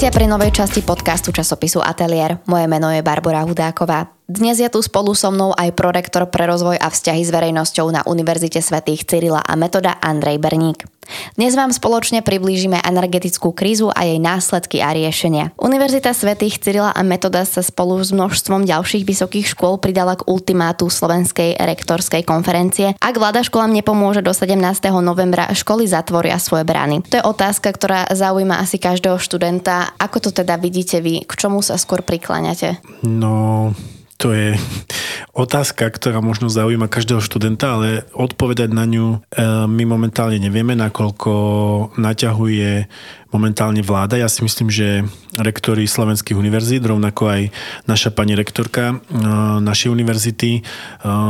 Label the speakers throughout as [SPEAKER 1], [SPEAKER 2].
[SPEAKER 1] Vítajte pri novej časti podcastu časopisu Atelier. Moje meno je Barbara Hudáková. Dnes je tu spolu so mnou aj prorektor pre rozvoj a vzťahy s verejnosťou na Univerzite svätých Cyrila a metoda Andrej Berník. Dnes vám spoločne priblížime energetickú krízu a jej následky a riešenia. Univerzita svätých Cyrila a metoda sa spolu s množstvom ďalších vysokých škôl pridala k ultimátu Slovenskej rektorskej konferencie. Ak vláda školám nepomôže do 17. novembra, školy zatvoria svoje brány. To je otázka, ktorá zaujíma asi každého študenta. Ako to teda vidíte vy? K čomu sa skôr prikláňate?
[SPEAKER 2] No, to je otázka, ktorá možno zaujíma každého študenta, ale odpovedať na ňu e, my momentálne nevieme, nakoľko naťahuje momentálne vláda. Ja si myslím, že rektori slovenských univerzít, rovnako aj naša pani rektorka e, našej univerzity e,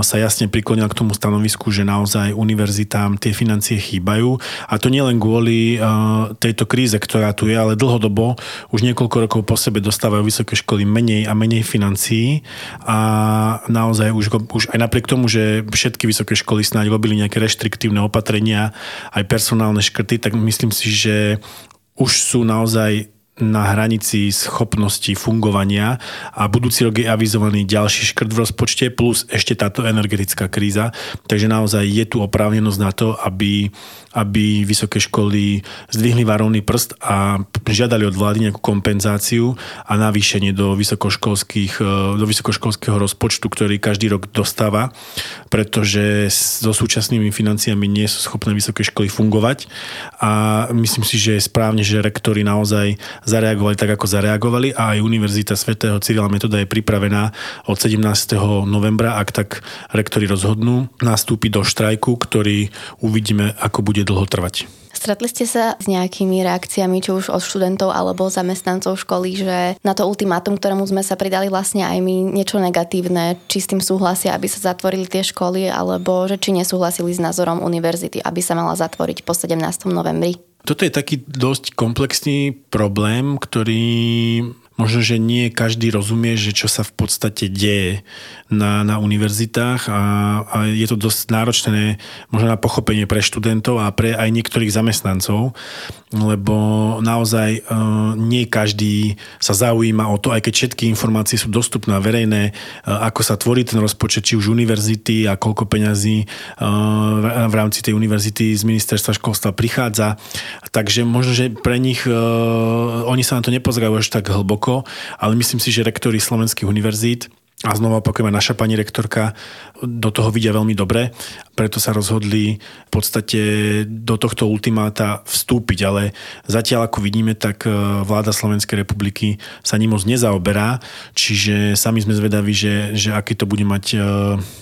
[SPEAKER 2] sa jasne priklonila k tomu stanovisku, že naozaj univerzitám tie financie chýbajú. A to nielen kvôli e, tejto kríze, ktorá tu je, ale dlhodobo už niekoľko rokov po sebe dostávajú vysoké školy menej a menej financií a naozaj už, už aj napriek tomu, že všetky vysoké školy snáď robili nejaké reštriktívne opatrenia, aj personálne škrty, tak myslím si, že už sú naozaj na hranici schopnosti fungovania a budúci rok je avizovaný ďalší škrt v rozpočte plus ešte táto energetická kríza. Takže naozaj je tu oprávnenosť na to, aby aby vysoké školy zdvihli varovný prst a žiadali od vlády nejakú kompenzáciu a navýšenie do, vysokoškolských, e, do vysokoškolského rozpočtu, ktorý každý rok dostáva, pretože so súčasnými financiami nie sú schopné vysoké školy fungovať a myslím si, že je správne, že rektori naozaj zareagovali tak, ako zareagovali a aj Univerzita svätého Cyrila Metoda je pripravená od 17. novembra, ak tak rektori rozhodnú, nastúpiť do štrajku, ktorý uvidíme, ako bude dlho trvať.
[SPEAKER 1] Stretli ste sa s nejakými reakciami, či už od študentov alebo zamestnancov školy, že na to ultimátum, ktorému sme sa pridali vlastne aj my, niečo negatívne, či s tým súhlasia, aby sa zatvorili tie školy, alebo že či nesúhlasili s názorom univerzity, aby sa mala zatvoriť po 17. novembri?
[SPEAKER 2] Toto je taký dosť komplexný problém, ktorý možno, že nie každý rozumie, že čo sa v podstate deje na, na univerzitách a, a je to dosť náročné možno na pochopenie pre študentov a pre aj niektorých zamestnancov, lebo naozaj e, nie každý sa zaujíma o to, aj keď všetky informácie sú dostupné a verejné, e, ako sa tvorí ten rozpočet, či už univerzity a koľko peňazí e, v rámci tej univerzity z ministerstva školstva prichádza. Takže možno, že pre nich oni sa na to nepozerajú až tak hlboko, ale myslím si, že rektori slovenských univerzít a znova opakujem, naša pani rektorka do toho vidia veľmi dobre, preto sa rozhodli v podstate do tohto ultimáta vstúpiť, ale zatiaľ ako vidíme, tak e, vláda Slovenskej republiky sa ním moc nezaoberá, čiže sami sme zvedaví, že, že aký to bude mať e,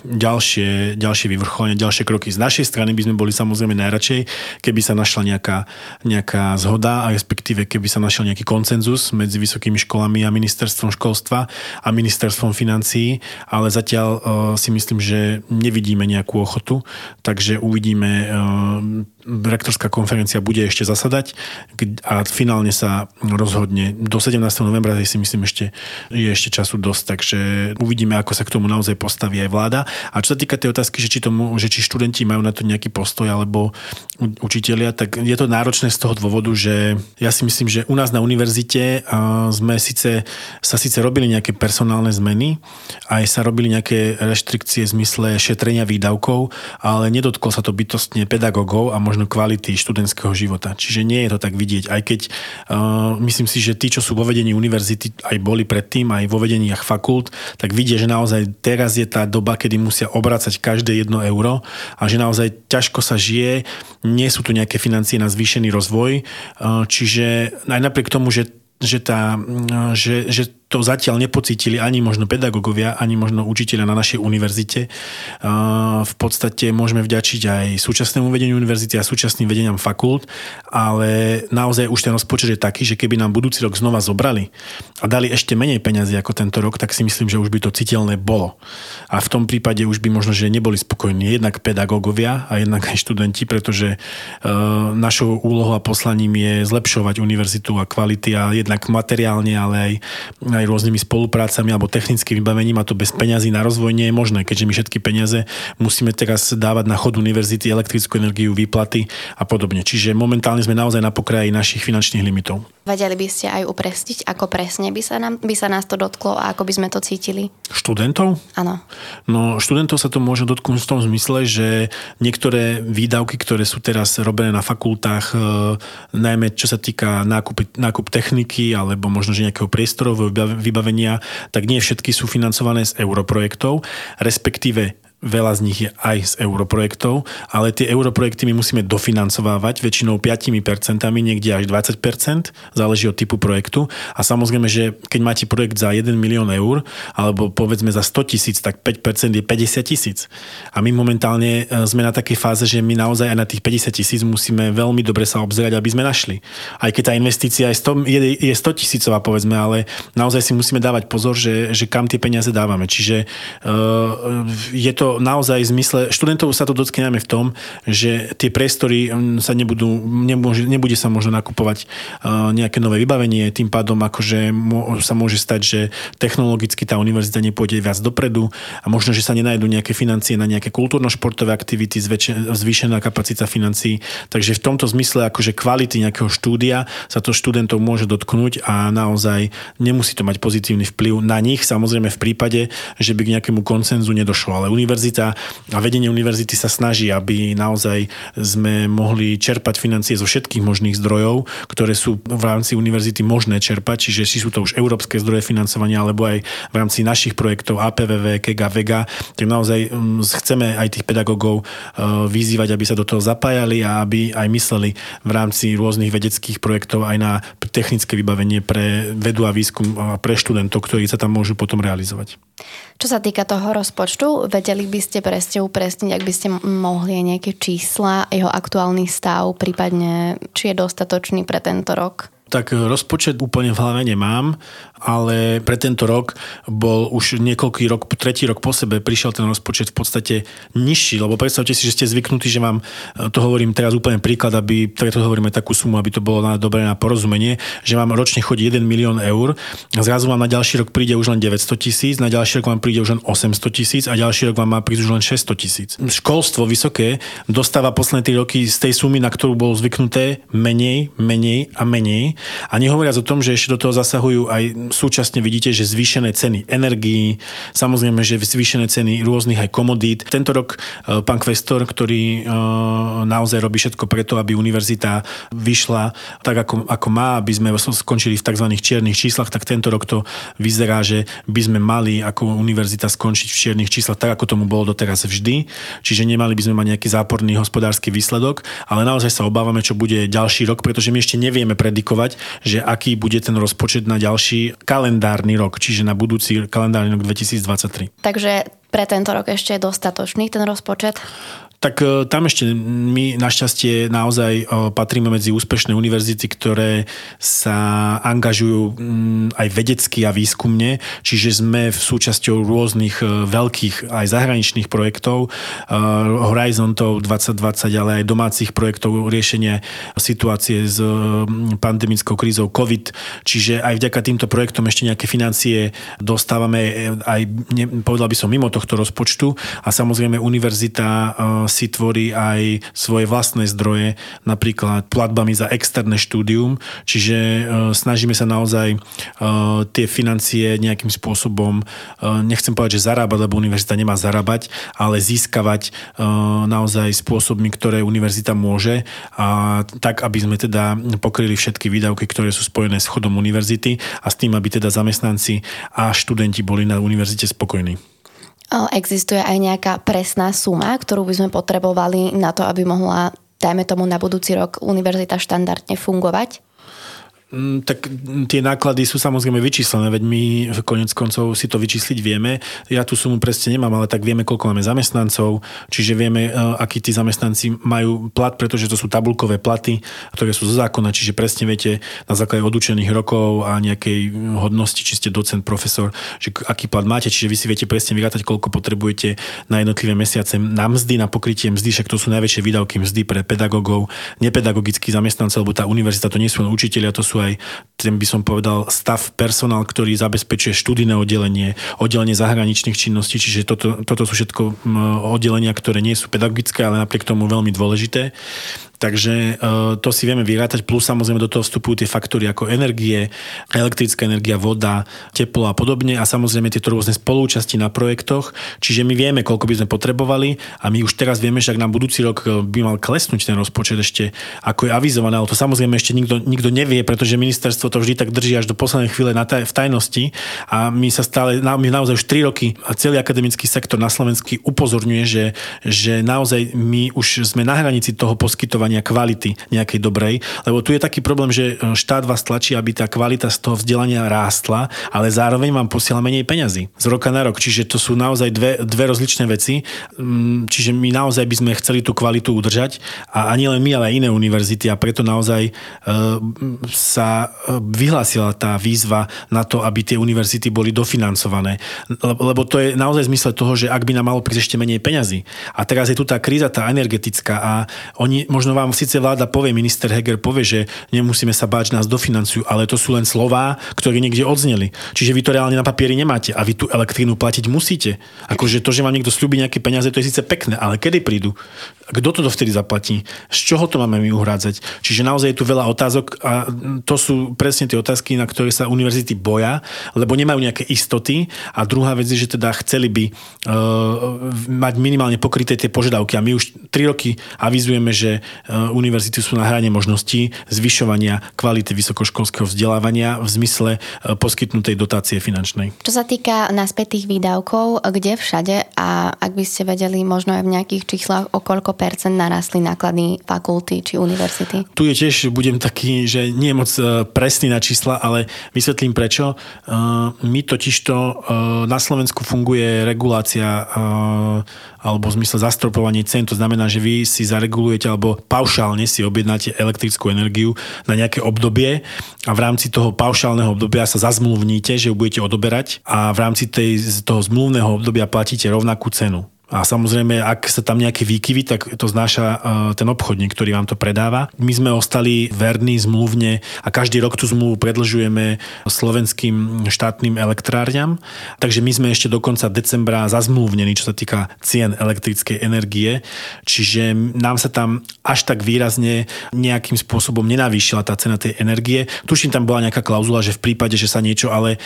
[SPEAKER 2] ďalšie, ďalšie vyvrcholenie, ďalšie kroky. Z našej strany by sme boli samozrejme najradšej, keby sa našla nejaká, nejaká zhoda a respektíve keby sa našiel nejaký koncenzus medzi vysokými školami a ministerstvom školstva a ministerstvom financí financií, ale zatiaľ uh, si myslím, že nevidíme nejakú ochotu, takže uvidíme uh, rektorská konferencia bude ešte zasadať a finálne sa rozhodne. Do 17. novembra si myslím ešte, je ešte času dosť, takže uvidíme, ako sa k tomu naozaj postaví aj vláda. A čo sa týka tej otázky, že či, tomu, že či študenti majú na to nejaký postoj alebo učitelia, tak je to náročné z toho dôvodu, že ja si myslím, že u nás na univerzite sme síce, sa síce robili nejaké personálne zmeny, aj sa robili nejaké reštrikcie v zmysle šetrenia výdavkov, ale nedotklo sa to bytostne pedagógov a možno možno kvality študentského života. Čiže nie je to tak vidieť, aj keď uh, myslím si, že tí, čo sú vo vedení univerzity, aj boli predtým, aj vo vedeniach fakult, tak vidia, že naozaj teraz je tá doba, kedy musia obracať každé jedno euro a že naozaj ťažko sa žije, nie sú tu nejaké financie na zvýšený rozvoj, uh, čiže aj napriek tomu, že že, tá, že, že to zatiaľ nepocítili ani možno pedagógovia, ani možno učiteľa na našej univerzite. V podstate môžeme vďačiť aj súčasnému vedeniu univerzity a súčasným vedeniam fakult, ale naozaj už ten rozpočet je taký, že keby nám budúci rok znova zobrali a dali ešte menej peňazí ako tento rok, tak si myslím, že už by to citeľné bolo. A v tom prípade už by možno, že neboli spokojní jednak pedagógovia a jednak aj študenti, pretože našou úlohou a poslaním je zlepšovať univerzitu a kvality a jednak materiálne, ale aj aj rôznymi spoluprácami alebo technickým vybavením a to bez peňazí na rozvoj nie je možné, keďže my všetky peniaze musíme teraz dávať na chod univerzity, elektrickú energiu, výplaty a podobne. Čiže momentálne sme naozaj na pokraji našich finančných limitov.
[SPEAKER 1] Vedeli by ste aj upresniť, ako presne by sa, nám, by sa nás to dotklo a ako by sme to cítili?
[SPEAKER 2] Študentov?
[SPEAKER 1] Áno.
[SPEAKER 2] No študentov sa to môže dotknúť v tom zmysle, že niektoré výdavky, ktoré sú teraz robené na fakultách, e, najmä čo sa týka nákup, nákup techniky alebo možno že nejakého priestorového vybavenia, tak nie všetky sú financované z europrojektov, respektíve veľa z nich je aj z europrojektov, ale tie europrojekty my musíme dofinancovávať väčšinou 5%, niekde až 20%, záleží od typu projektu. A samozrejme, že keď máte projekt za 1 milión eur, alebo povedzme za 100 tisíc, tak 5% je 50 tisíc. A my momentálne e, sme na takej fáze, že my naozaj aj na tých 50 tisíc musíme veľmi dobre sa obzerať, aby sme našli. Aj keď tá investícia je 100, je, je 100 tisícová, povedzme, ale naozaj si musíme dávať pozor, že, že kam tie peniaze dávame. Čiže uh, je to naozaj v zmysle, študentov sa to dotkneme v tom, že tie priestory mm, sa nebudú, nemôže, nebude sa možno nakupovať nejaké nové vybavenie, tým pádom akože sa môže stať, že technologicky tá univerzita nepôjde viac dopredu a možno, že sa nenajdu nejaké financie na nejaké kultúrno-športové aktivity, zvýšená kapacita financií. Takže v tomto zmysle akože kvality nejakého štúdia sa to študentov môže dotknúť a naozaj nemusí to mať pozitívny vplyv na nich, samozrejme v prípade, že by k nejakému koncenzu nedošlo. Ale univerzita univerzita a vedenie univerzity sa snaží, aby naozaj sme mohli čerpať financie zo všetkých možných zdrojov, ktoré sú v rámci univerzity možné čerpať, čiže si sú to už európske zdroje financovania, alebo aj v rámci našich projektov APVV, KEGA, VEGA, tak naozaj mm, chceme aj tých pedagógov e, vyzývať, aby sa do toho zapájali a aby aj mysleli v rámci rôznych vedeckých projektov aj na technické vybavenie pre vedu a výskum a pre študentov, ktorí sa tam môžu potom realizovať.
[SPEAKER 1] Čo sa týka toho rozpočtu, vedeli by ste presne upresniť, ak by ste mohli nejaké čísla, jeho aktuálny stav, prípadne či je dostatočný pre tento rok?
[SPEAKER 2] Tak rozpočet úplne v hlave nemám, ale pre tento rok bol už niekoľký rok, tretí rok po sebe prišiel ten rozpočet v podstate nižší, lebo predstavte si, že ste zvyknutí, že vám, e, to hovorím teraz úplne príklad, aby, preto hovoríme takú sumu, aby to bolo na dobre na porozumenie, že vám ročne chodí 1 milión eur, a zrazu vám na ďalší rok príde už len 900 tisíc, na ďalší rok vám príde už len 800 tisíc a ďalší rok vám má prísť už len 600 tisíc. Školstvo vysoké dostáva posledné 3 roky z tej sumy, na ktorú bolo zvyknuté, menej, menej a menej. A nehovoriac o tom, že ešte do toho zasahujú aj súčasne vidíte, že zvýšené ceny energií, samozrejme, že zvýšené ceny rôznych aj komodít. Tento rok e, pán kvestor, ktorý e, naozaj robí všetko preto, aby univerzita vyšla tak, ako, ako má, aby sme skončili v tzv. čiernych číslach, tak tento rok to vyzerá, že by sme mali ako univerzita skončiť v čiernych číslach tak, ako tomu bolo doteraz vždy. Čiže nemali by sme mať nejaký záporný hospodársky výsledok, ale naozaj sa obávame, čo bude ďalší rok, pretože my ešte nevieme predikovať, že aký bude ten rozpočet na ďalší kalendárny rok, čiže na budúci kalendárny rok 2023.
[SPEAKER 1] Takže pre tento rok ešte je dostatočný ten rozpočet?
[SPEAKER 2] Tak e, tam ešte my našťastie naozaj e, patríme medzi úspešné univerzity, ktoré sa angažujú mm, aj vedecky a výskumne, čiže sme v súčasťou rôznych e, veľkých aj zahraničných projektov, Horizontov 2020, ale aj domácich projektov riešenia situácie s pandemickou krízou COVID, čiže aj vďaka týmto projektom ešte nejaké financie dostávame aj, povedal by som, mimo tohto rozpočtu. A samozrejme univerzita si tvorí aj svoje vlastné zdroje, napríklad platbami za externé štúdium, čiže e, snažíme sa naozaj e, tie financie nejakým spôsobom, e, nechcem povedať, že zarábať, lebo univerzita nemá zarábať, ale získavať naozaj spôsobmi, ktoré univerzita môže a tak, aby sme teda pokryli všetky výdavky, ktoré sú spojené s chodom univerzity a s tým, aby teda zamestnanci a študenti boli na univerzite spokojní.
[SPEAKER 1] Existuje aj nejaká presná suma, ktorú by sme potrebovali na to, aby mohla, dajme tomu na budúci rok, univerzita štandardne fungovať?
[SPEAKER 2] Mm, tak tie náklady sú samozrejme vyčíslené, veď my konec koncov si to vyčísliť vieme. Ja tú sumu presne nemám, ale tak vieme, koľko máme zamestnancov, čiže vieme, e, akí tí zamestnanci majú plat, pretože to sú tabulkové platy, ktoré sú zo zákona, čiže presne viete na základe odučených rokov a nejakej hodnosti, či ste docent, profesor, že aký plat máte, čiže vy si viete presne vyrátať, koľko potrebujete na jednotlivé mesiace na mzdy, na pokrytie mzdy, však to sú najväčšie výdavky mzdy pre pedagógov, nepedagogických zamestnancov, lebo tá univerzita to nie sú len učiteľia, to sú aj ten by som povedal stav personál, ktorý zabezpečuje študijné oddelenie, oddelenie zahraničných činností, čiže toto, toto sú všetko oddelenia, ktoré nie sú pedagogické, ale napriek tomu veľmi dôležité. Takže e, to si vieme vyrátať, plus samozrejme do toho vstupujú tie faktory ako energie, elektrická energia, voda, teplo a podobne a samozrejme tieto rôzne spolúčasti na projektoch. Čiže my vieme, koľko by sme potrebovali a my už teraz vieme, že ak nám budúci rok e, by mal klesnúť ten rozpočet ešte ako je avizované, ale to samozrejme ešte nikto, nikto nevie, pretože ministerstvo to vždy tak drží až do poslednej chvíle na taj, v tajnosti a my sa stále, my naozaj už 3 roky a celý akademický sektor na Slovensku upozorňuje, že, že naozaj my už sme na hranici toho poskytovania poskytovania kvality nejakej dobrej, lebo tu je taký problém, že e, štát vás tlačí, aby tá kvalita z toho vzdelania rástla, ale zároveň vám posiela menej peňazí z roka na rok. Čiže to sú naozaj dve, dve rozličné veci. Mm, čiže my naozaj by sme chceli tú kvalitu udržať a ani len my, ale aj iné univerzity a preto naozaj e, sa e, vyhlásila tá výzva na to, aby tie univerzity boli dofinancované. Lebo to je naozaj zmysel toho, že ak by nám malo prísť ešte menej peňazí. A teraz je tu tá kríza, tá energetická a oni možno vám síce vláda povie, minister Heger povie, že nemusíme sa báť, nás dofinancujú, ale to sú len slová, ktoré niekde odzneli. Čiže vy to reálne na papieri nemáte a vy tú elektrínu platiť musíte. Akože to, že vám niekto slúbi nejaké peniaze, to je síce pekné, ale kedy prídu? Kto to dovtedy zaplatí? Z čoho to máme my uhrádzať? Čiže naozaj je tu veľa otázok a to sú presne tie otázky, na ktoré sa univerzity boja, lebo nemajú nejaké istoty a druhá vec je, že teda chceli by uh, mať minimálne pokryté tie požiadavky a my už tri roky avizujeme, že univerzity sú na hrane možností zvyšovania kvality vysokoškolského vzdelávania v zmysle uh, poskytnutej dotácie finančnej.
[SPEAKER 1] Čo sa týka naspätých výdavkov, kde všade a ak by ste vedeli možno aj v nejakých číslach, o koľko percent narastli náklady fakulty či univerzity?
[SPEAKER 2] Tu je tiež, budem taký, že nie je moc e, presný na čísla, ale vysvetlím prečo. My totižto na Slovensku funguje regulácia alebo v zmysle zastropovanie cen. To znamená, že vy si zaregulujete alebo paušálne si objednáte elektrickú energiu na nejaké obdobie a v rámci toho paušálneho obdobia sa zazmluvníte, že ju budete odoberať a v rámci tej, toho zmluvného obdobia platíte rovnakú cenu. A samozrejme, ak sa tam nejaké výkyvy, tak to znáša e, ten obchodník, ktorý vám to predáva. My sme ostali verní zmluvne a každý rok tú zmluvu predlžujeme slovenským štátnym elektrárňam. Takže my sme ešte do konca decembra zazmluvnení, čo sa týka cien elektrickej energie. Čiže nám sa tam až tak výrazne nejakým spôsobom nenavýšila tá cena tej energie. Tuším, tam bola nejaká klauzula, že v prípade, že sa niečo, ale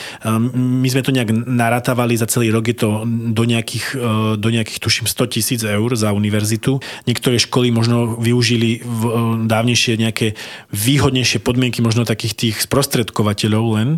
[SPEAKER 2] my sme to nejak narátavali za celý rok, je to do nejakých, e, do nejakých nejakých, tuším, 100 tisíc eur za univerzitu. Niektoré školy možno využili v, e, dávnejšie nejaké výhodnejšie podmienky možno takých tých sprostredkovateľov len.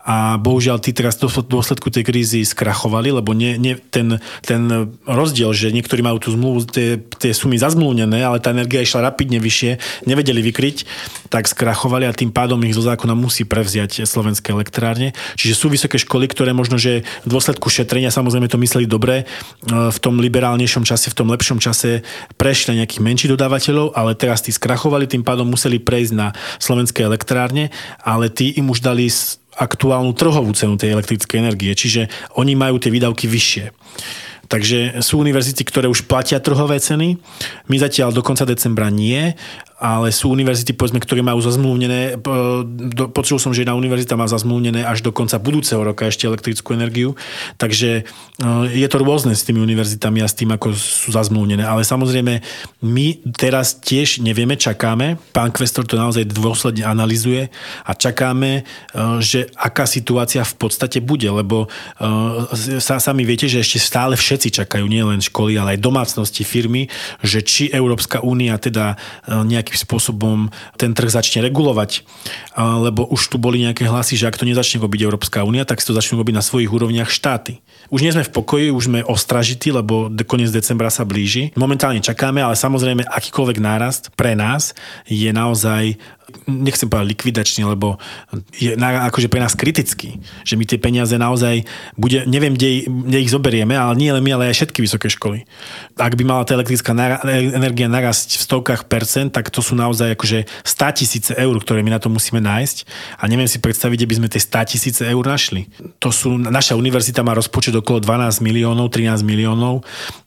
[SPEAKER 2] A bohužiaľ tí teraz v dôsledku tej krízy skrachovali, lebo nie, nie, ten, ten rozdiel, že niektorí majú tú zmluvu, tie, tie sumy zazmluvnené, ale tá energia išla rapidne vyššie, nevedeli vykryť, tak skrachovali a tým pádom ich zo zákona musí prevziať slovenské elektrárne. Čiže sú vysoké školy, ktoré možno, že v dôsledku šetrenia samozrejme to mysleli dobre, e, v tom tom liberálnejšom čase, v tom lepšom čase prešli nejakých menších dodávateľov, ale teraz tí skrachovali, tým pádom museli prejsť na slovenské elektrárne, ale tí im už dali aktuálnu trhovú cenu tej elektrickej energie, čiže oni majú tie výdavky vyššie. Takže sú univerzity, ktoré už platia trhové ceny. My zatiaľ do konca decembra nie ale sú univerzity, povedzme, ktoré majú zazmluvnené, počul som, že jedna univerzita má zazmluvnené až do konca budúceho roka ešte elektrickú energiu, takže e, je to rôzne s tými univerzitami a s tým, ako sú zazmluvnené, ale samozrejme my teraz tiež nevieme, čakáme, pán Kvestor to naozaj dôsledne analizuje a čakáme, e, že aká situácia v podstate bude, lebo e, sa, sami viete, že ešte stále všetci čakajú, nielen školy, ale aj domácnosti, firmy, že či Európska únia teda nejak nejakým spôsobom ten trh začne regulovať, lebo už tu boli nejaké hlasy, že ak to nezačne robiť Európska únia, tak si to začnú robiť na svojich úrovniach štáty. Už nie sme v pokoji, už sme ostražití, lebo koniec decembra sa blíži. Momentálne čakáme, ale samozrejme akýkoľvek nárast pre nás je naozaj nechcem povedať likvidačný, lebo je na, akože pre nás kritický, že my tie peniaze naozaj bude, neviem, kde, kde ich zoberieme, ale nie len my, ale aj všetky vysoké školy. Ak by mala tá elektrická nara, energia narasť v stovkách percent, tak to sú naozaj akože 100 tisíce eur, ktoré my na to musíme nájsť a neviem si predstaviť, kde by sme tie 100 tisíce eur našli. To sú, naša univerzita má rozpočet okolo 12 miliónov, 13 miliónov,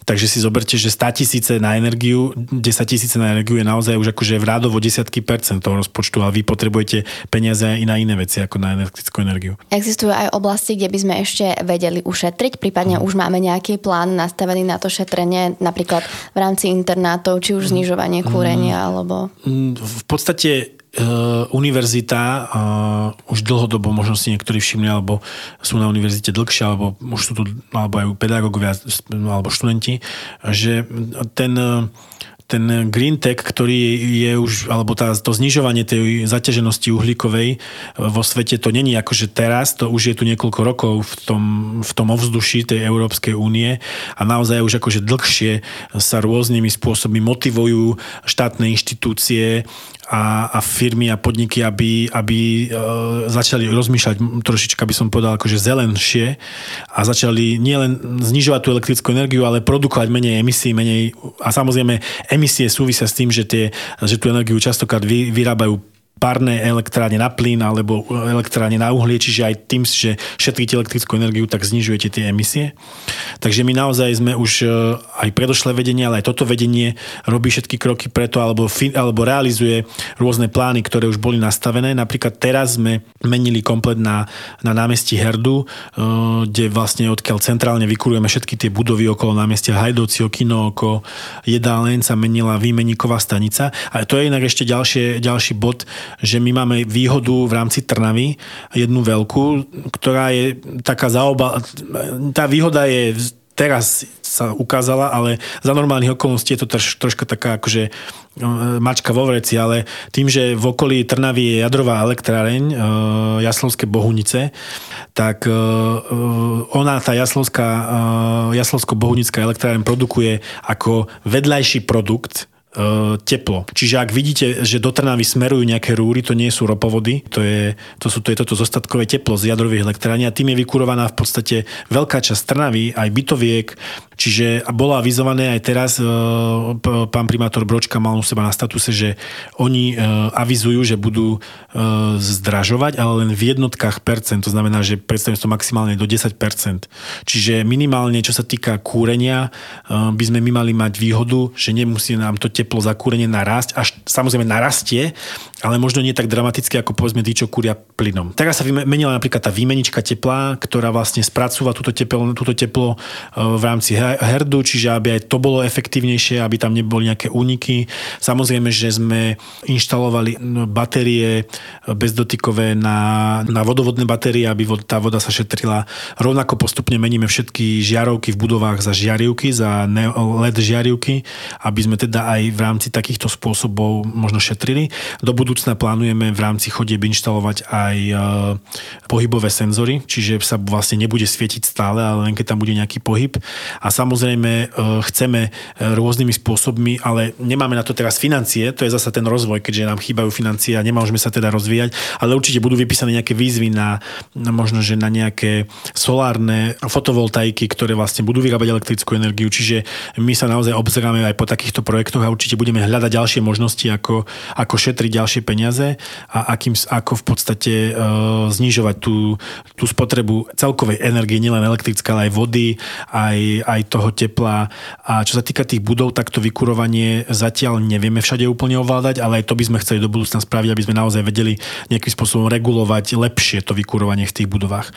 [SPEAKER 2] Takže si zoberte, že 100 tisíce na energiu, 10 tisíce na energiu je naozaj už akože v rádovo desiatky percent toho rozpočtu, ale vy potrebujete peniaze aj na iné veci ako na elektrickú energiu.
[SPEAKER 1] Existujú aj oblasti, kde by sme ešte vedeli ušetriť, prípadne mm. už máme nejaký plán nastavený na to šetrenie, napríklad v rámci internátov, či už znižovanie kúrenia, mm. alebo...
[SPEAKER 2] V podstate Uh, univerzita uh, už dlhodobo, možno si niektorí všimli, alebo sú na univerzite dlhšie, alebo už sú tu, alebo aj pedagógovia, alebo študenti, že ten uh, ten green tech, ktorý je už, alebo tá, to znižovanie tej zaťaženosti uhlíkovej vo svete, to není akože teraz, to už je tu niekoľko rokov v tom, v tom ovzduší tej Európskej únie a naozaj už akože dlhšie sa rôznymi spôsobmi motivujú štátne inštitúcie a, a firmy a podniky, aby, aby e, začali rozmýšľať trošička, by som povedal, akože zelenšie a začali nielen znižovať tú elektrickú energiu, ale produkovať menej emisí, menej a samozrejme emisie súvisia s tým, že, tie, že tú energiu častokrát vy, vyrábajú párne elektrárne na plyn alebo elektrárne na uhlie, čiže aj tým, že šetríte elektrickú energiu, tak znižujete tie emisie. Takže my naozaj sme už e, aj predošlé vedenie, ale aj toto vedenie robí všetky kroky preto alebo, alebo realizuje rôzne plány, ktoré už boli nastavené. Napríklad teraz sme menili komplet na, na námestí Herdu, e, kde vlastne odkiaľ centrálne vykurujeme všetky tie budovy okolo námestia Hajdocio, Kino oko, jedálen sa menila výmeníková stanica. A to je inak ešte ďalšie, ďalší bod, že my máme výhodu v rámci Trnavy, jednu veľkú, ktorá je taká zaoba... Tá výhoda je teraz sa ukázala, ale za normálnych okolností je to troš, troška taká akože no, mačka vo vreci, ale tým, že v okolí Trnavy je jadrová elektráreň e, Jaslovské Bohunice, tak e, ona, tá Jaslovská, e, Jaslovsko-Bohunická elektráreň produkuje ako vedľajší produkt E, teplo. Čiže ak vidíte, že do Trnavy smerujú nejaké rúry, to nie sú ropovody, to je, to sú, to je toto zostatkové teplo z jadrových elektrární a tým je vykurovaná v podstate veľká časť Trnavy, aj bytoviek, čiže bolo avizované aj teraz, e, pán primátor Bročka mal u seba na statuse, že oni e, avizujú, že budú zdražovať, ale len v jednotkách percent, to znamená, že predstavím to maximálne do 10%. Čiže minimálne, čo sa týka kúrenia, by sme my mali mať výhodu, že nemusí nám to teplo za kúrenie narásť, až samozrejme narastie, ale možno nie tak dramaticky ako povedzme tí, čo kúria plynom. Teraz sa vymenila napríklad tá výmenička tepla, ktorá vlastne spracúva túto teplo, túto teplo e, v rámci herdu, čiže aby aj to bolo efektívnejšie, aby tam neboli nejaké úniky. Samozrejme, že sme inštalovali batérie bezdotykové na, na vodovodné batérie, aby tá voda sa šetrila. Rovnako postupne meníme všetky žiarovky v budovách za žiarivky, za LED žiarivky, aby sme teda aj v rámci takýchto spôsobov možno šetrili. Do budúcna plánujeme v rámci chodieb inštalovať aj e, pohybové senzory, čiže sa vlastne nebude svietiť stále, ale len keď tam bude nejaký pohyb. A samozrejme e, chceme e, rôznymi spôsobmi, ale nemáme na to teraz financie, to je zasa ten rozvoj, keďže nám chýbajú financie a nemôžeme sa teda rozvíjať, ale určite budú vypísané nejaké výzvy na, na možno, že na nejaké solárne fotovoltaiky, ktoré vlastne budú vyrábať elektrickú energiu, čiže my sa naozaj obzeráme aj po takýchto projektoch a určite budeme hľadať ďalšie možnosti, ako, ako šetriť ďalšie peniaze a akým, ako v podstate e, znižovať tú, tú spotrebu celkovej energie, nielen elektrické, ale aj vody, aj, aj toho tepla. A čo sa týka tých budov, tak to vykurovanie zatiaľ nevieme všade úplne ovládať, ale aj to by sme chceli do budúcna spraviť, aby sme naozaj vedeli nejakým spôsobom regulovať lepšie to vykurovanie v tých budovách.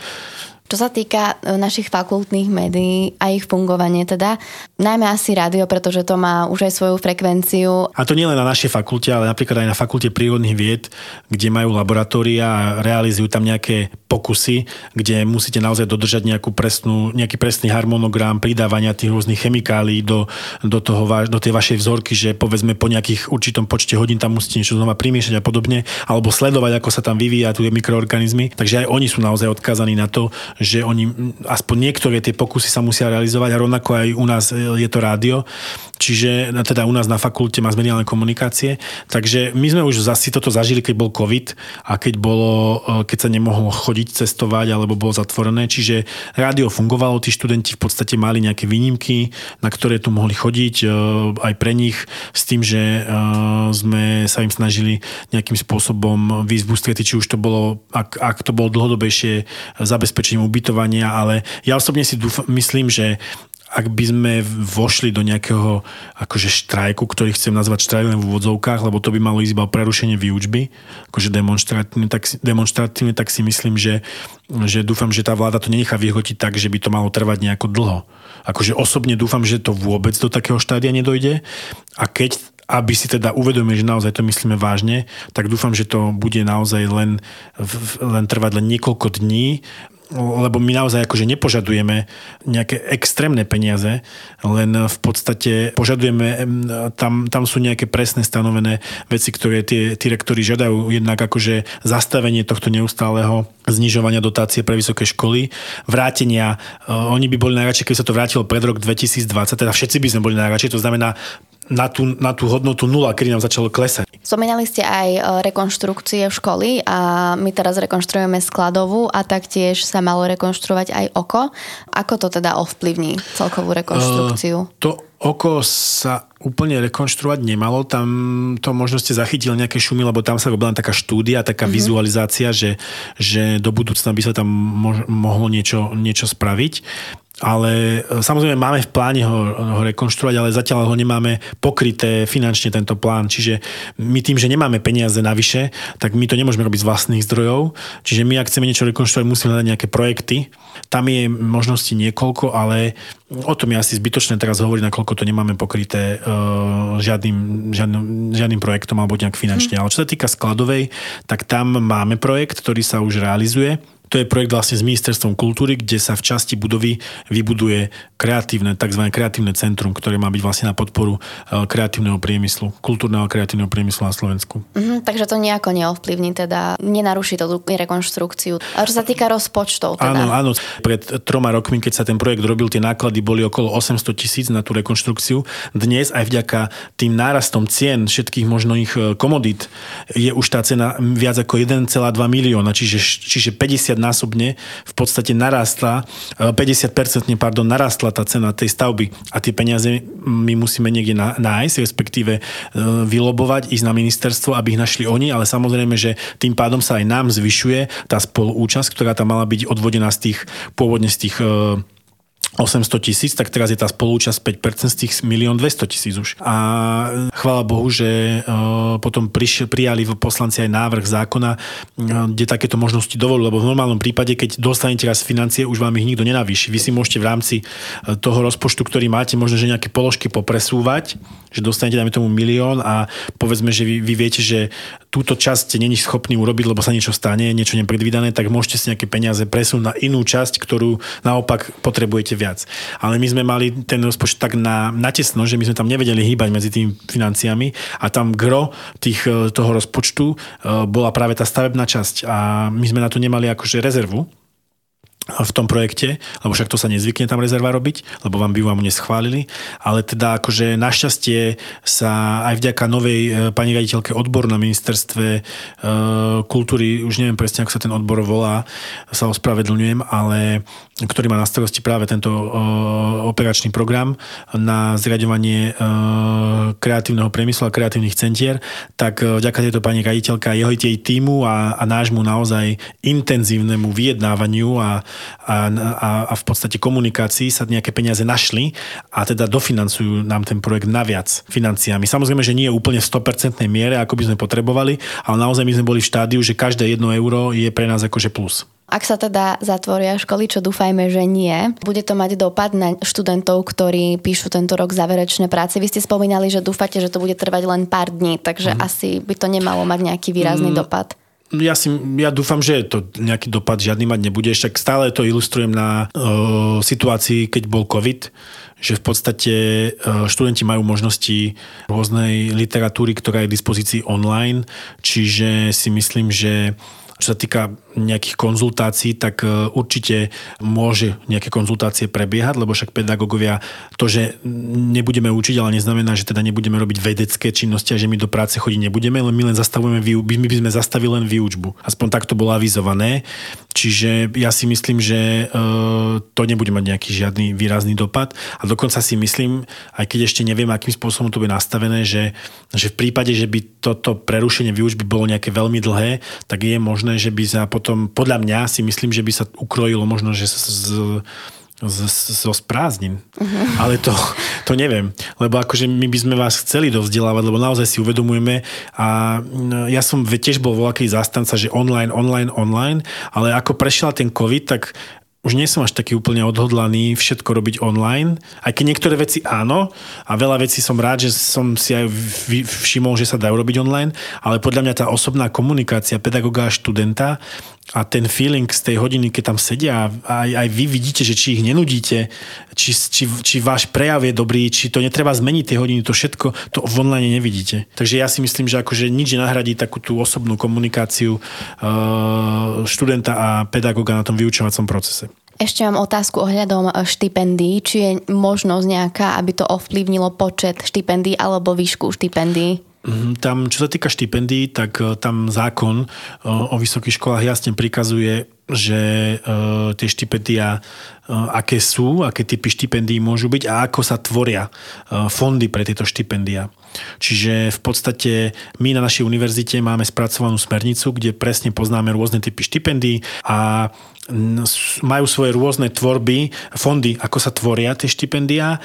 [SPEAKER 1] Čo sa týka e, našich fakultných médií a ich fungovanie teda, najmä asi rádio, pretože to má už aj svoju frekvenciu.
[SPEAKER 2] A to nie len na našej fakulte, ale napríklad aj na fakulte prírodných vied, kde majú laboratória a realizujú tam nejaké pokusy, kde musíte naozaj dodržať nejakú presnú, nejaký presný harmonogram pridávania tých rôznych chemikálií do, do, toho, do tej vašej vzorky, že povedzme po nejakých určitom počte hodín tam musíte niečo znova primiešať a podobne, alebo sledovať, ako sa tam vyvíja tu mikroorganizmy. Takže aj oni sú naozaj odkázaní na to, že oni, aspoň niektoré tie pokusy sa musia realizovať a rovnako aj u nás je to rádio, čiže teda u nás na fakulte má mediálne komunikácie, takže my sme už zasi toto zažili, keď bol COVID a keď, bolo, e, keď sa nemohlo chodiť, cestovať alebo bolo zatvorené, čiže rádio fungovalo, tí študenti v podstate mali nejaké výnimky, na ktoré tu mohli chodiť e, aj pre nich s tým, že e, sme sa im snažili nejakým spôsobom výjsť v ústrety, či už to bolo, ak, ak to bolo dlhodobejšie zabezpečením ubytovania, ale ja osobne si dúfam, myslím, že ak by sme vošli do nejakého akože štrajku, ktorý chcem nazvať štrajk v úvodzovkách, lebo to by malo ísť iba prerušenie výučby, akože demonstratívne, tak, demonstratívne, tak si myslím, že, že dúfam, že tá vláda to nenechá vyhotiť tak, že by to malo trvať nejako dlho. Akože osobne dúfam, že to vôbec do takého štádia nedojde a keď aby si teda uvedomili, že naozaj to myslíme vážne, tak dúfam, že to bude naozaj len, len trvať len niekoľko dní lebo my naozaj akože nepožadujeme nejaké extrémne peniaze, len v podstate požadujeme, tam, tam sú nejaké presne stanovené veci, ktoré tie, tí rektori žiadajú, jednak akože zastavenie tohto neustáleho znižovania dotácie pre vysoké školy, vrátenia, e, oni by boli najradšej, keby sa to vrátilo pred rok 2020, teda všetci by sme boli najradšej, to znamená na tú, na tú hodnotu nula, kedy nám začalo klesať.
[SPEAKER 1] Spomínali ste aj e, rekonštrukcie v školy a my teraz rekonštruujeme skladovú a taktiež sa malo rekonštruovať aj oko. Ako to teda ovplyvní celkovú rekonštrukciu?
[SPEAKER 2] Uh, to oko sa úplne rekonštruovať nemalo, tam to možno ste zachytili nejaké šumy, lebo tam sa robila taká štúdia, taká mm-hmm. vizualizácia, že, že do budúcna by sa tam mohlo niečo, niečo spraviť ale e, samozrejme máme v pláne ho, ho rekonštruovať, ale zatiaľ ho nemáme pokryté finančne tento plán. Čiže my tým, že nemáme peniaze navyše, tak my to nemôžeme robiť z vlastných zdrojov. Čiže my, ak chceme niečo rekonštruovať, musíme hľadať nejaké projekty. Tam je možnosti niekoľko, ale o tom je asi zbytočné teraz hovoriť, nakoľko to nemáme pokryté uh, žiadnym, žiadnym, žiadnym projektom alebo nejak finančne. Hmm. Ale čo sa týka skladovej, tak tam máme projekt, ktorý sa už realizuje to je projekt vlastne s Ministerstvom kultúry, kde sa v časti budovy vybuduje kreatívne, tzv. kreatívne centrum, ktoré má byť vlastne na podporu e, kreatívneho priemyslu, kultúrneho kreatívneho priemyslu na Slovensku.
[SPEAKER 1] Mm-hmm, takže to nejako neovplyvní, teda nenaruší to rekonštrukciu. A čo sa týka rozpočtov? Teda...
[SPEAKER 2] Áno, áno. Pred troma rokmi, keď sa ten projekt robil, tie náklady boli okolo 800 tisíc na tú rekonštrukciu. Dnes aj vďaka tým nárastom cien všetkých možných e, komodít je už tá cena viac ako 1,2 milióna, čiže, čiže 50 násobne v podstate narastla, 50% e, pardon, narastla tá cena tej stavby. A tie peniaze my musíme niekde nájsť, respektíve e, vylobovať, ísť na ministerstvo, aby ich našli oni, ale samozrejme, že tým pádom sa aj nám zvyšuje tá spoluúčasť, ktorá tam mala byť odvodená z tých pôvodne z tých e, 800 tisíc, tak teraz je tá spolúčasť 5% z tých 1 200 tisíc už. A chvála Bohu, že uh, potom priš, prijali poslanci aj návrh zákona, uh, kde takéto možnosti dovolujú, lebo v normálnom prípade, keď dostanete raz financie, už vám ich nikto nenavýši. Vy si môžete v rámci uh, toho rozpočtu, ktorý máte, možno, že nejaké položky popresúvať, že dostanete, dajme tomu, milión a povedzme, že vy, vy viete, že túto časť není schopný urobiť, lebo sa niečo stane, niečo nepredvídané, tak môžete si nejaké peniaze presunúť na inú časť, ktorú naopak potrebujete viac. Ale my sme mali ten rozpočet tak na, natesno, že my sme tam nevedeli hýbať medzi tými financiami a tam gro tých, e, toho rozpočtu e, bola práve tá stavebná časť a my sme na to nemali akože rezervu, v tom projekte, lebo však to sa nezvykne tam rezerva robiť, lebo vám by vám neschválili, ale teda akože našťastie sa aj vďaka novej e, pani raditeľke odbor na ministerstve e, kultúry, už neviem presne, ako sa ten odbor volá, sa ospravedlňujem, ale ktorý má na starosti práve tento e, operačný program na zriadovanie kreatívneho priemyslu a kreatívnych centier, tak vďaka tejto pani raditeľka, jeho jej týmu a, a nášmu naozaj intenzívnemu vyjednávaniu a a, a, a v podstate komunikácii sa nejaké peniaze našli a teda dofinancujú nám ten projekt naviac financiami. Samozrejme, že nie je úplne v 100% miere, ako by sme potrebovali, ale naozaj my sme boli v štádiu, že každé jedno euro je pre nás akože plus.
[SPEAKER 1] Ak sa teda zatvoria školy, čo dúfajme, že nie, bude to mať dopad na študentov, ktorí píšu tento rok záverečné práce. Vy ste spomínali, že dúfate, že to bude trvať len pár dní, takže mm. asi by to nemalo mať nejaký výrazný mm. dopad
[SPEAKER 2] ja, si, ja dúfam, že to nejaký dopad žiadny mať nebude. Však stále to ilustrujem na uh, situácii, keď bol COVID, že v podstate uh, študenti majú možnosti rôznej literatúry, ktorá je v dispozícii online, čiže si myslím, že čo sa týka nejakých konzultácií, tak e, určite môže nejaké konzultácie prebiehať, lebo však pedagógovia to, že nebudeme učiť, ale neznamená, že teda nebudeme robiť vedecké činnosti a že my do práce chodiť nebudeme, len my len zastavujeme, my by sme zastavili len výučbu. Aspoň takto bolo avizované. Čiže ja si myslím, že e, to nebude mať nejaký žiadny výrazný dopad a dokonca si myslím, aj keď ešte neviem, akým spôsobom to bude nastavené, že, že v prípade, že by toto prerušenie výučby bolo nejaké veľmi dlhé, tak je možné, že by sa potom, podľa mňa si myslím, že by sa ukrojilo možno, že z, zo sprázdnin. Uh-huh. Ale to, to neviem, lebo akože my by sme vás chceli dovzdelávať, lebo naozaj si uvedomujeme a mm, ja som tiež bol voľaký zástanca, že online, online, online, ale ako prešiel ten COVID, tak už nie som až taký úplne odhodlaný všetko robiť online. Aj keď niektoré veci áno a veľa vecí som rád, že som si aj všimol, že sa dajú robiť online, ale podľa mňa tá osobná komunikácia pedagoga a študenta a ten feeling z tej hodiny, keď tam sedia a aj, aj vy vidíte, že či ich nenudíte, či, či, či váš prejav je dobrý, či to netreba zmeniť tie hodiny, to všetko, to v online nevidíte. Takže ja si myslím, že akože nič nenahradí takú tú osobnú komunikáciu uh, študenta a pedagóga na tom vyučovacom procese.
[SPEAKER 1] Ešte mám otázku ohľadom štipendií. Či je možnosť nejaká, aby to ovplyvnilo počet štipendií alebo výšku štipendií?
[SPEAKER 2] Mhm, tam, čo sa týka štipendií, tak e, tam zákon e, o vysokých školách jasne prikazuje, že e, tie štipendia, aké sú, aké typy štipendií môžu byť a ako sa tvoria fondy pre tieto štipendia. Čiže v podstate my na našej univerzite máme spracovanú smernicu, kde presne poznáme rôzne typy štipendií a majú svoje rôzne tvorby, fondy, ako sa tvoria tie štipendia,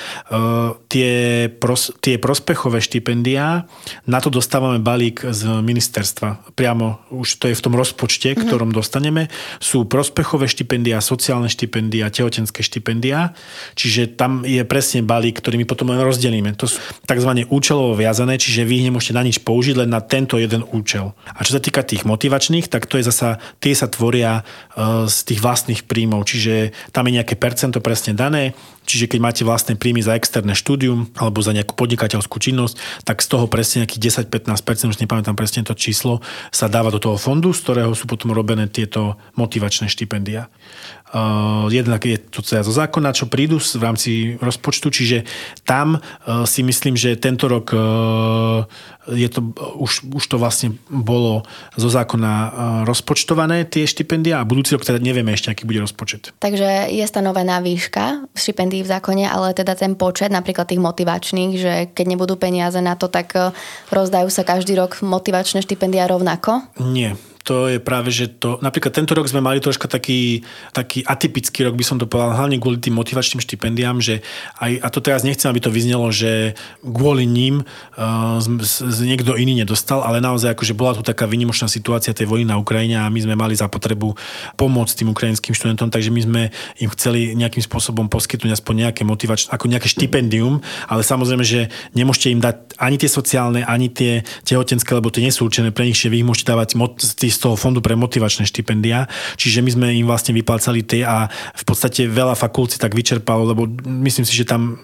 [SPEAKER 2] tie, pros, tie prospechové štipendia, na to dostávame balík z ministerstva. Priamo už to je v tom rozpočte, mm-hmm. ktorom dostaneme. Sú prospechové štipendia, sociálne štipendia, tehotenské štipendia, čiže tam je presne balík, ktorý my potom len rozdelíme. To sú tzv. účelovo viazané, čiže vy ich nemôžete na nič použiť, len na tento jeden účel. A čo sa týka tých motivačných, tak to je zasa, tie sa tvoria e, z tých vlastných príjmov, čiže tam je nejaké percento presne dané, čiže keď máte vlastné príjmy za externé štúdium alebo za nejakú podnikateľskú činnosť, tak z toho presne nejakých 10-15%, už nepamätám presne to číslo, sa dáva do toho fondu, z ktorého sú potom robené tieto motivačné štipendia. Uh, jednak je to celé zo zákona, čo prídu v rámci rozpočtu, čiže tam uh, si myslím, že tento rok uh, je to, už, už to vlastne bolo zo zákona rozpočtované tie štipendia a budúci rok teda nevieme ešte, aký bude rozpočet.
[SPEAKER 1] Takže je stanovená výška štipendií v zákone, ale teda ten počet napríklad tých motivačných, že keď nebudú peniaze na to, tak rozdajú sa každý rok motivačné štipendia rovnako?
[SPEAKER 2] Nie to je práve, že to... Napríklad tento rok sme mali troška taký, taký atypický rok, by som to povedal, hlavne kvôli tým motivačným štipendiám, že aj, a to teraz nechcem, aby to vyznelo, že kvôli ním uh, z, z, niekto iný nedostal, ale naozaj akože bola tu taká vynimočná situácia tej vojny na Ukrajine a my sme mali za potrebu pomôcť tým ukrajinským študentom, takže my sme im chceli nejakým spôsobom poskytnúť aspoň nejaké motivačné, ako nejaké štipendium, ale samozrejme, že nemôžete im dať ani tie sociálne, ani tie tehotenské, lebo tie nie sú určené pre nich, že vy ich môžete dávať z toho fondu pre motivačné štipendia. Čiže my sme im vlastne vyplácali tie a v podstate veľa fakult tak vyčerpalo, lebo myslím si, že tam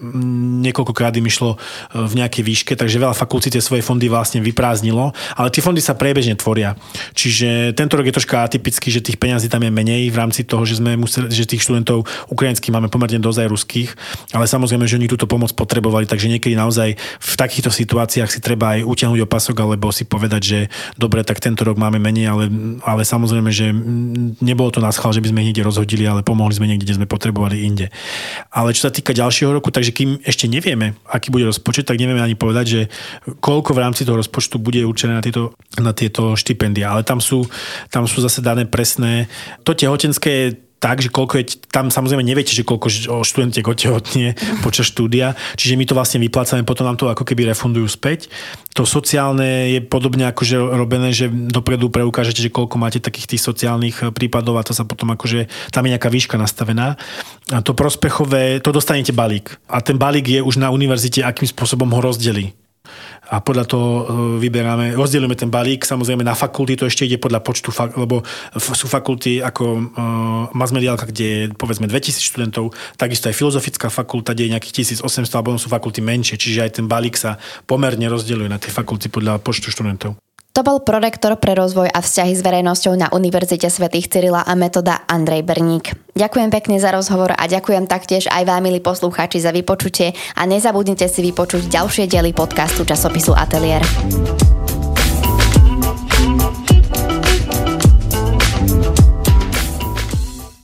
[SPEAKER 2] niekoľkokrát im išlo e, v nejakej výške, takže veľa fakult tie svoje fondy vlastne vyprázdnilo, ale tie fondy sa priebežne tvoria. Čiže tento rok je troška atypický, že tých peňazí tam je menej v rámci toho, že sme museli, že tých študentov ukrajinských máme pomerne dosť aj ruských, ale samozrejme, že oni túto pomoc potrebovali, takže niekedy naozaj v takýchto situáciách si treba aj utiahnuť opasok alebo si povedať, že dobre, tak tento rok máme menej, ale ale, ale samozrejme, že nebolo to schvál, že by sme niekde rozhodili, ale pomohli sme niekde, kde sme potrebovali inde. Ale čo sa týka ďalšieho roku, takže kým ešte nevieme, aký bude rozpočet, tak nevieme ani povedať, že koľko v rámci toho rozpočtu bude určené na tieto, na tieto štipendia. Ale tam sú, tam sú zase dané presné. To tehotenské tak, že koľko je, tam samozrejme neviete, že koľko študentiek otehotnie počas štúdia, čiže my to vlastne vyplácame, potom nám to ako keby refundujú späť. To sociálne je podobne akože robené, že dopredu preukážete, že koľko máte takých tých sociálnych prípadov a to sa potom akože, tam je nejaká výška nastavená. A to prospechové, to dostanete balík. A ten balík je už na univerzite, akým spôsobom ho rozdelí a podľa toho e, vyberáme, rozdielujeme ten balík, samozrejme na fakulty to ešte ide podľa počtu, lebo sú fakulty ako uh, masmediálka, kde je povedzme 2000 študentov, takisto aj filozofická fakulta, kde je nejakých 1800, alebo sú fakulty menšie, čiže aj ten balík sa pomerne rozdeľuje na tie fakulty podľa počtu študentov.
[SPEAKER 1] To bol prorektor pre rozvoj a vzťahy s verejnosťou na Univerzite svätých Cyrila a metoda Andrej Berník. Ďakujem pekne za rozhovor a ďakujem taktiež aj vám, milí poslucháči, za vypočutie a nezabudnite si vypočuť ďalšie diely podcastu časopisu Atelier.